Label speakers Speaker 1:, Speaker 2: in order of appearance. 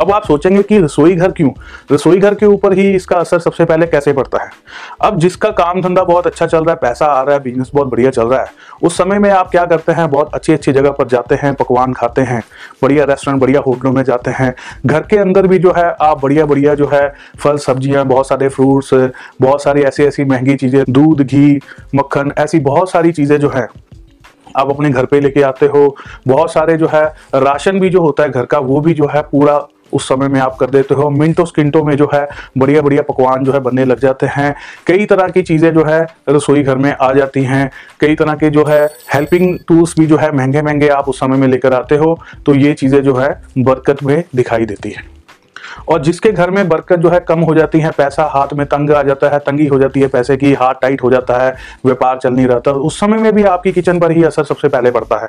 Speaker 1: अब आप सोचेंगे कि रसोई घर क्यों? रसोई घर के ऊपर ही इसका असर सबसे पहले कैसे पड़ता है? अब जिसका काम धंधा बहुत अच्छा चल रहा है, पैसा आ रहा है बिज़नेस बहुत बढ़िया चल रहा है, उस समय में आप क्या करते हैं? बहुत अच्छी अच्छी जगह पर जाते हैं, पकवान खाते हैं, बढ़िया रेस्टोरेंट बढ़िया होटलों में जाते हैं। घर के अंदर भी जो है, आप बढ़िया बढ़िया जो है, फल, सब्ज़ियाँ, बहुत सारे फ्रूट्स बहुत सारी ऐसी ऐसी महँगी चीज़ें, दूध, घी, मक्खन, ऐसी बहुत सारी चीज़ें जो है, आप अपने घर पे लेके आते हो। बहुत सारे जो है, राशन भी जो होता है घर का, वो भी जो है पूरा उस समय में आप कर देते हो। मिनटों स्किंटों में जो है बढ़िया बढ़िया पकवान जो है बनने लग जाते हैं। कई तरह की चीज़ें जो है, रसोई घर में आ जाती हैं। कई तरह के जो है हेल्पिंग टूल्स भी जो है महँगे महँगे आप उस समय में लेकर आते हो तो ये चीज़ें जो है, बरकत में दिखाई देती है। और जिसके घर में बरकत जो है, कम हो जाती है, पैसा हाथ में तंग आ जाता है, तंगी हो जाती है, पैसे की हाथ टाइट हो जाता है, व्यापार चल नहीं रहता, उस समय में भी आपकी किचन पर ही असर सबसे पहले पड़ता है।